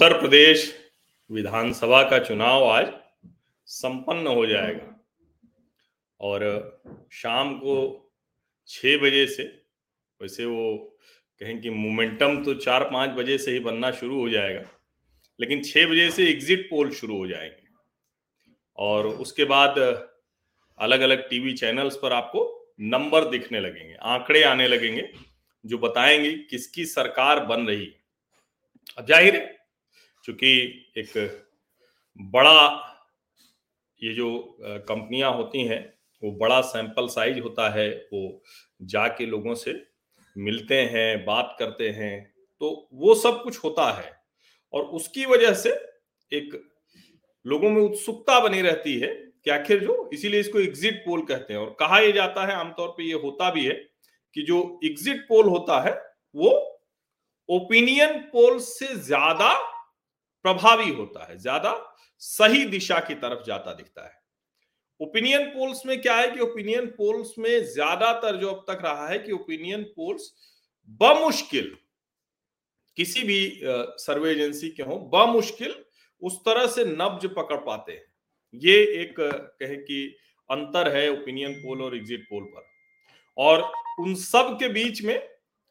उत्तर प्रदेश विधानसभा का चुनाव आज संपन्न हो जाएगा। और शाम को छह बजे से, वैसे वो कहें कि मोमेंटम तो चार पाँच बजे से ही बनना शुरू हो जाएगा, लेकिन छह बजे से एग्जिट पोल शुरू हो जाएँगे। और उसके बाद अलग अलग टीवी चैनल्स पर आपको नंबर दिखने लगेंगे, आंकड़े आने लगेंगे, जो बताएँगे किसकी सरकार बन रही है। अब ज़ाहिर है चूँकि एक बड़ा ये जो कंपनियाँ होती हैं, वो बड़ा सैंपल साइज़ होता है, वो जाके लोगों से मिलते हैं, बात करते हैं तो वो सब कुछ होता है। और उसकी वजह से एक लोगों में उत्सुकता बनी रहती है कि आखिर जो, इसीलिए इसको एग्जिट पोल कहते हैं। और कहा यह जाता है, आमतौर पे ये होता भी है कि जो एग्जिट पोल होता है, वो ओपिनियन पोल से ज़्यादा प्रभावी होता है, ज़्यादा सही दिशा की तरफ़ जाता दिखता है। ओपिनियन पोल्स में क्या है कि ओपिनियन पोल्स में ज़्यादातर जो अब तक रहा है कि ओपिनियन पोल्स बमुश्किल, किसी भी सर्वे एजेंसी के हो, बमुश्किल उस तरह से नब्ज पकड़ पाते हैं। ये एक कहे कि अंतर है ओपिनियन पोल और एग्जिट पोल पर। और उन सब के बीच में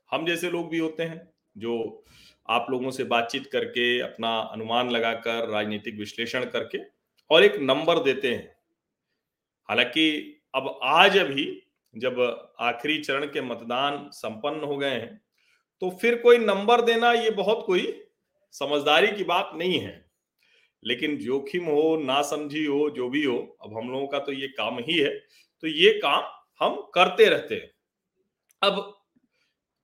हम जैसे लोग भी होते हैं, जो आप लोगों से बातचीत करके, अपना अनुमान लगाकर, राजनीतिक विश्लेषण करके और एक नंबर देते हैं। हालाँकि अब आज अभी जब आखिरी चरण के मतदान संपन्न हो गए हैं तो फिर कोई नंबर देना ये बहुत कोई समझदारी की बात नहीं है। लेकिन जोखिम हो ना समझी हो, जो भी हो, अब हम लोगों का तो ये काम ही है। तो ये काम हम करते रहते हैं। अब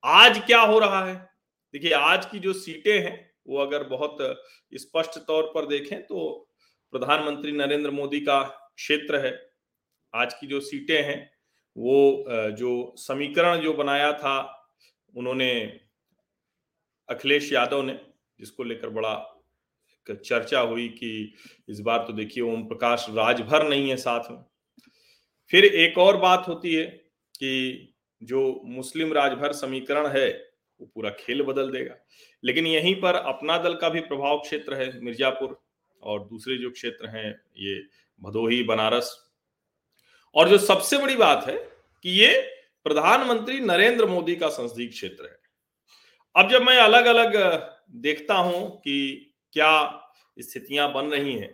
आज क्या हो रहा है? देखिए, आज की जो सीटें हैं, वो अगर बहुत स्पष्ट तौर पर देखें तो प्रधानमंत्री नरेंद्र मोदी का क्षेत्र है। आज की जो सीटें हैं, वो जो समीकरण जो बनाया था, उन्होंने अखिलेश यादव ने, जिसको लेकर बड़ा चर्चा हुई कि इस बार तो देखिए ओम प्रकाश राजभर नहीं है साथ में। फिर एक और बात होती है कि जो मुस्लिम राजभर समीकरण है वो पूरा खेल बदल देगा। लेकिन यहीं पर अपना दल का भी प्रभाव क्षेत्र है मिर्जापुर और दूसरे जो क्षेत्र हैं, ये भदोही, बनारस। और जो सबसे बड़ी बात है कि ये प्रधानमंत्री नरेंद्र मोदी का संसदीय क्षेत्र है। अब जब मैं अलग अलग देखता हूँ कि क्या स्थितियाँ बन रही हैं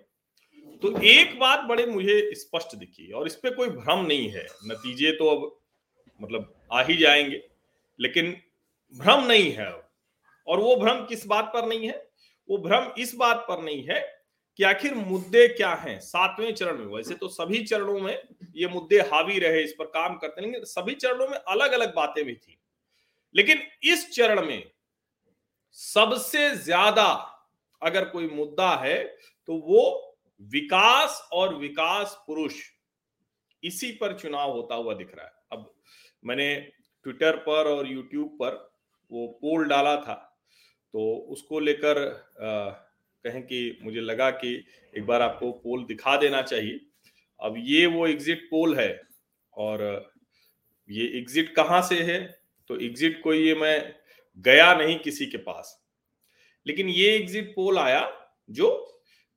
तो एक बात बड़े मुझे स्पष्ट दिखी और इस पर कोई भ्रम नहीं है। नतीजे तो अब मतलब आ ही जाएँगे, लेकिन भ्रम नहीं है। और वो भ्रम किस बात पर नहीं है? वो भ्रम इस बात पर नहीं है कि आखिर मुद्दे क्या हैं? सातवें चरण में। वैसे तो सभी चरणों में ये मुद्दे हावी रहे, इस पर काम करते नहीं सभी चरणों में अलग अलग बातें भी थी। लेकिन इस चरण में सबसे ज़्यादा अगर कोई मुद्दा है तो वो विकास और विकास पुरुष इसी पर चुनाव होता हुआ दिख रहा है। अब मैंने ट्विटर पर और यूट्यूब पर वो पोल डाला था। तो उसको लेकर कहें कि मुझे लगा कि एक बार आपको पोल दिखा देना चाहिए। अब ये वो एग्जिट पोल है और ये एग्जिट कहाँ से है? तो एग्जिट कोई ये मैं गया नहीं किसी के पास। लेकिन ये एग्जिट पोल आया जो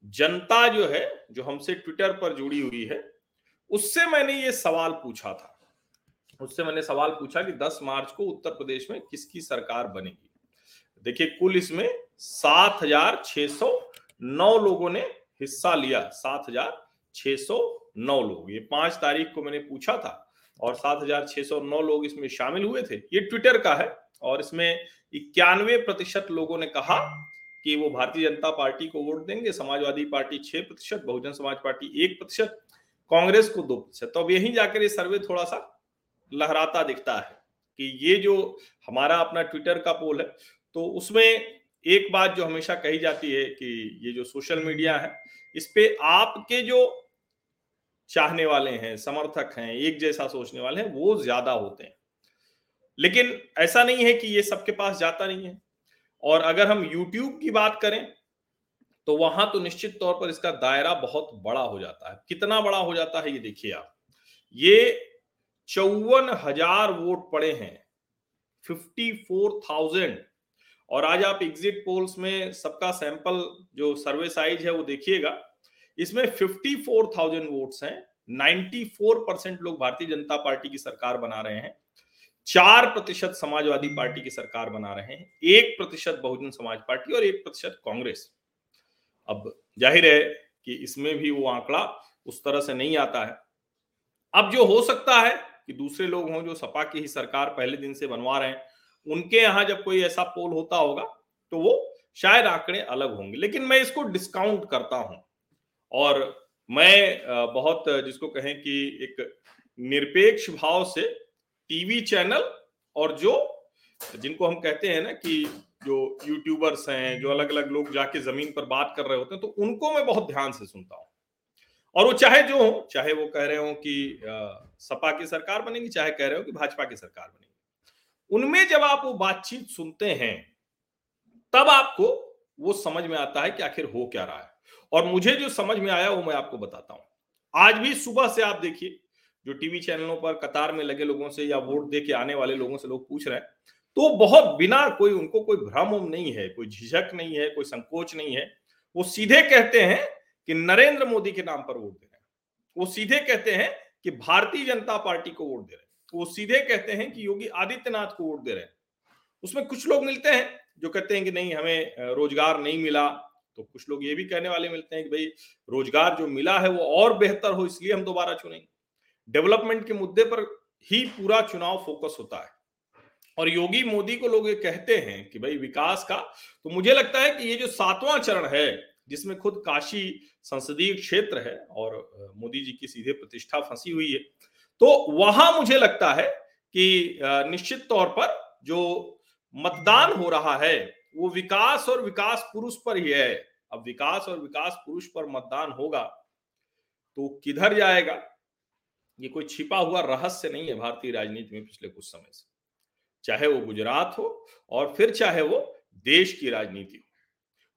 जनता जो है, जो हमसे ट्विटर पर जुड़ी हुई है, उससे मैंने ये सवाल पूछा था। उससे मैंने सवाल पूछा कि 10 मार्च को उत्तर प्रदेश में किसकी सरकार बनेगी? देखिए, कुल इसमें सात हज़ार सौ नौ लोगों ने हिस्सा लिया। सात हज़ार सौ नौ लोग। ये पाँच तारीख को मैंने पूछा था और सात हज़ार सौ नौ लोग इसमें शामिल हुए थे। ये ट्विटर का है और इसमें इक्यानवे प्रतिशत लोगों ने कहा कि वो भारतीय जनता पार्टी को वोट देंगे, समाजवादी पार्टी छह प्रतिशत, बहुजन समाज पार्टी एक प्रतिशत, कांग्रेस को दो प्रतिशत। तो अब यही जाकर ये सर्वे थोड़ा सा लहराता दिखता है कि ये जो हमारा अपना ट्विटर का पोल है तो उसमें एक बात जो हमेशा कही जाती है कि ये जो सोशल मीडिया है, इस पे आपके जो चाहने वाले हैं, समर्थक हैं, एक जैसा सोचने वाले हैं, वो ज़्यादा होते हैं। लेकिन ऐसा नहीं है कि ये सबके पास जाता नहीं है। और अगर हम YouTube की बात करें तो वहाँ तो निश्चित तौर पर इसका दायरा बहुत बड़ा हो जाता है। कितना बड़ा हो जाता है, ये देखिए आप। ये चौवन हज़ार वोट पड़े हैं फिफ्टी फोर थाउज़ेंड और आज आप एग्जिट पोल्स में सबका सैंपल जो सर्वे साइज़ है वो देखिएगा। इसमें 54,000 वोट्स हैं 94 परसेंट लोग भारतीय जनता पार्टी की सरकार बना रहे हैं चार प्रतिशत समाजवादी पार्टी की सरकार बना रहे हैं एक प्रतिशत बहुजन समाज पार्टी और एक प्रतिशत कांग्रेस। अब ज़ाहिर है कि इसमें भी वो आंकड़ा उस तरह से नहीं आता है। अब जो हो सकता है कि दूसरे लोग हों जो सपा की ही सरकार पहले दिन से बनवा रहे हैं, उनके यहाँ जब कोई ऐसा पोल होता होगा तो वो शायद आंकड़े अलग होंगे। लेकिन मैं इसको डिस्काउंट करता हूँ। और मैं बहुत जिसको कहें कि एक निरपेक्ष भाव से टीवी चैनल और जो, जिनको हम कहते हैं ना कि जो यूट्यूबर्स हैं, जो अलग अलग लोग जाके ज़मीन पर बात कर रहे होते हैं तो उनको मैं बहुत ध्यान से सुनता हूँ। और वो चाहे जो हो, चाहे वो कह रहे हो कि सपा की सरकार बनेगी, चाहे कह रहे हो कि भाजपा की सरकार बनेगी। उनमें जब आप वो बातचीत सुनते हैं, तब आपको वो समझ में आता है कि आखिर हो क्या रहा है। और मुझे जो समझ में आया वो मैं आपको बताता हूँ। आज भी सुबह से आप देखिए, जो टीवी चैनलों पर, कतार में लगे लोगों से या वोट दे के आने वाले लोगों से लोग पूछ रहे हैं तो बहुत बिना कोई, उनको कोई भ्रम नहीं है, कोई झिझक नहीं है, कोई संकोच नहीं है। वो सीधे कहते हैं कि नरेंद्र मोदी के नाम पर वोट दे रहे हैं। वो सीधे कहते हैं कि भारतीय जनता पार्टी को वोट दे रहे हैं। वो सीधे कहते हैं कि योगी आदित्यनाथ को वोट दे रहे हैं। उसमें कुछ लोग मिलते हैं जो कहते हैं कि नहीं, हमें रोज़गार नहीं मिला। तो कुछ लोग ये भी कहने वाले मिलते हैं कि भाई, रोज़गार जो मिला है वो और बेहतर हो, इसलिए हम दोबारा चुनेंगे डेवलपमेंट के मुद्दे पर ही पूरा चुनाव फोकस होता है। और योगी मोदी को लोग ये कहते हैं कि भाई, विकास का तो मुझे लगता है कि ये जो सातवां चरण है जिसमें खुद काशी संसदीय क्षेत्र है और मोदी जी की सीधे प्रतिष्ठा फंसी हुई है। तो वहाँ मुझे लगता है कि निश्चित तौर पर जो मतदान हो रहा है, वो विकास और विकास पुरुष पर ही है। अब विकास और विकास पुरुष पर मतदान होगा तो किधर जाएगा? ये कोई छिपा हुआ रहस्य नहीं है भारतीय राजनीति में पिछले कुछ समय से। चाहे वो गुजरात हो और फिर चाहे वो देश की राजनीति हो।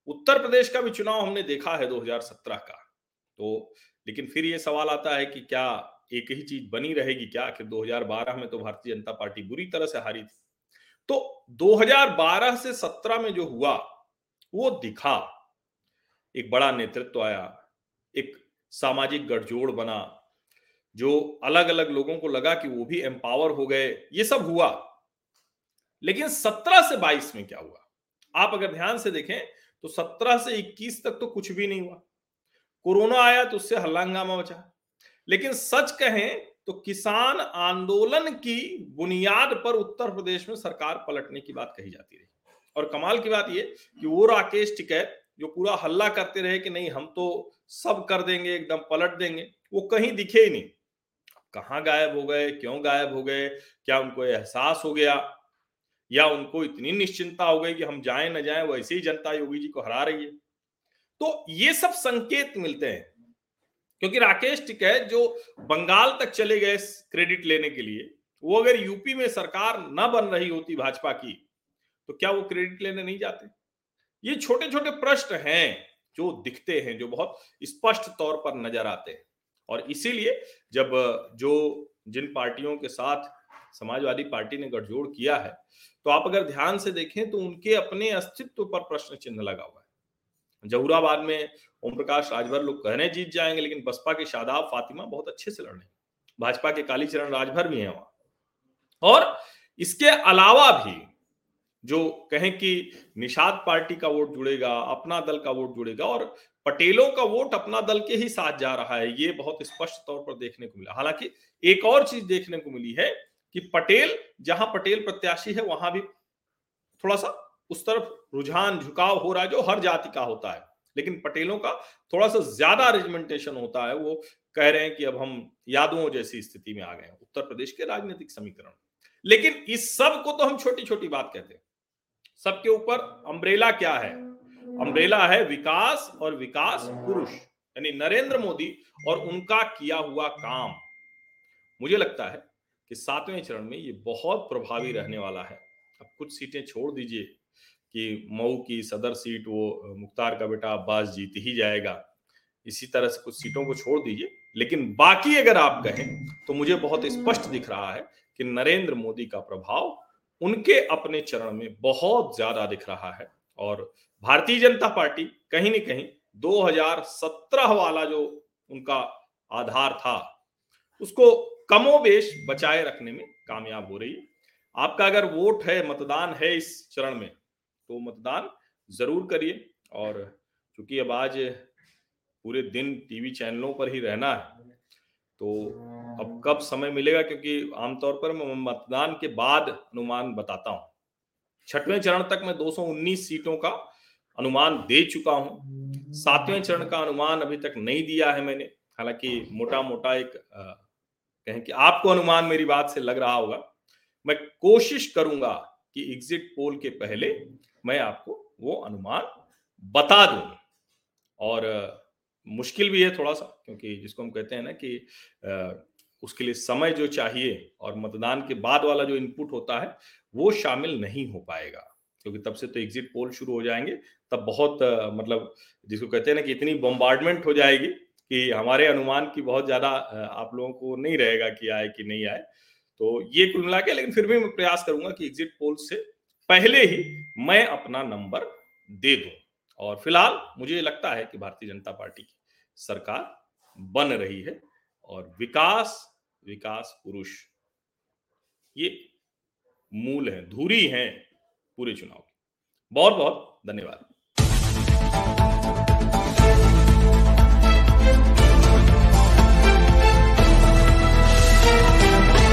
उत्तर प्रदेश का भी चुनाव हमने देखा है 2017 का। तो लेकिन फिर ये सवाल आता है कि क्या एक ही चीज़ बनी रहेगी? क्या आखिर 2012 में तो भारतीय जनता पार्टी बुरी तरह से हारी थी? तो 2012 से 17 में जो हुआ, वो दिखा। एक बड़ा नेतृत्व आया, एक सामाजिक गठजोड़ बना, जो अलग अलग लोगों को लगा कि वो भी एम्पावर हो गए, ये सब हुआ। लेकिन 17 से 22 में क्या हुआ? आप अगर ध्यान से देखें तो 17 से 21 तक तो कुछ भी नहीं हुआ। कोरोना आया तो उससे हल्लांगामा बचा लेकिन सच कहें तो किसान आंदोलन की बुनियाद पर उत्तर प्रदेश में सरकार पलटने की बात कही जाती रही। और कमाल की बात यह कि वो राकेश टिकैत, जो पूरा हल्ला करते रहे कि नहीं, हम तो सब कर देंगे, एकदम पलट देंगे, वो कहीं दिखे ही नहीं। कहाँ गायब हो गए, क्यों गायब हो गए, क्या उनको एहसास हो गया? या उनको इतनी निश्चिंता हो गई कि हम जाए न जाए, वैसे ही जनता योगी जी को हरा रही है। तो ये सब संकेत मिलते हैं, क्योंकि राकेश टिकैत जो बंगाल तक चले गए क्रेडिट लेने के लिए, वो अगर यूपी में सरकार न बन रही होती भाजपा की तो क्या वो क्रेडिट लेने नहीं जाते? ये छोटे छोटे प्रश्न हैं जो दिखते हैं, जो बहुत स्पष्ट तौर पर नज़र आते हैं। और इसीलिए जब जो जिन पार्टियों के साथ समाजवादी पार्टी ने गठजोड़ किया है तो आप अगर ध्यान से देखें तो उनके अपने अस्तित्व पर प्रश्न चिन्ह लगा हुआ है। जहूराबाद में ओम प्रकाश राजभर लोग कहने जीत जाएँगे, लेकिन बसपा के शादाब फातिमा बहुत अच्छे से लड़ने भाजपा के कालीचरण राजभर भी हैं वहाँ। और इसके अलावा भी जो कहें कि निषाद पार्टी का वोट जुड़ेगा, अपना दल का वोट जुड़ेगा और पटेलों का वोट अपना दल के ही साथ जा रहा है, ये बहुत स्पष्ट तौर पर देखने को मिला। हालाँकि एक और चीज़ देखने को मिली है कि पटेल, जहाँ पटेल प्रत्याशी है, वहाँ भी थोड़ा सा उस तरफ़ रुझान, झुकाव हो रहा है, जो हर जाति का होता है। लेकिन पटेलों का थोड़ा सा ज़्यादा रेजिमेंटेशन होता है, वो कह रहे हैं कि अब हम यादवों जैसी स्थिति में आ गए उत्तर प्रदेश के राजनीतिक समीकरण। लेकिन इस सबको तो हम छोटी छोटी बात कहते हैं। सबके ऊपर अम्ब्रेला क्या है? अम्ब्रेला है विकास और विकास पुरुष, यानी नरेंद्र मोदी और उनका किया हुआ काम। मुझे लगता है कि सातवें चरण में ये बहुत प्रभावी रहने वाला है। अब कुछ सीटें छोड़ दीजिए कि मऊ की सदर सीट वो मुख्तार का बेटा अब्बास जीत ही जाएगा। इसी तरह से कुछ सीटों को छोड़ दीजिए। लेकिन बाकी अगर आप कहें तो मुझे बहुत स्पष्ट दिख रहा है कि नरेंद्र मोदी का प्रभाव उनके अपने चरण में बहुत ज़्यादा दिख रहा है। और भारतीय जनता पार्टी कहीं ना कहीं 2017 वाला जो उनका आधार था उसको कमोबेश बचाए रखने में कामयाब हो रही है। आपका अगर वोट है, मतदान है इस चरण में तो मतदान ज़रूर करिए। और क्योंकि अब आज पूरे दिन टीवी चैनलों पर ही रहना है तो अब कब समय मिलेगा? क्योंकि आमतौर पर मैं मतदान के बाद अनुमान बताता हूँ। छठवें चरण तक मैं 219 सीटों का अनुमान दे चुका हूँ। सातवें चरण का अनुमान अभी तक नहीं दिया है मैंने। हालाँकि मोटा मोटा एक कहें कि आपको अनुमान मेरी बात से लग रहा होगा। मैं कोशिश करूँगा कि एग्जिट पोल के पहले मैं आपको वो अनुमान बता दूँ। और मुश्किल भी है थोड़ा सा क्योंकि जिसको हम कहते हैं ना कि उसके लिए समय जो चाहिए और मतदान के बाद वाला जो इनपुट होता है, वो शामिल नहीं हो पाएगा। क्योंकि तब से तो एग्जिट पोल शुरू हो जाएँगे। तब बहुत मतलब जिसको कहते हैं ना कि इतनी बम्बार्डमेंट हो जाएगी कि हमारे अनुमान की बहुत ज़्यादा आप लोगों को नहीं रहेगा कि आए कि नहीं आए। तो ये कुल मिला के, लेकिन फिर भी मैं प्रयास करूँगा कि एग्जिट पोल से पहले ही मैं अपना नंबर दे दूँ। और फ़िलहाल मुझे लगता है कि भारतीय जनता पार्टी की सरकार बन रही है और विकास विकास पुरुष ये मूल है, धुरी है पूरे चुनाव की। बहुत बहुत धन्यवाद।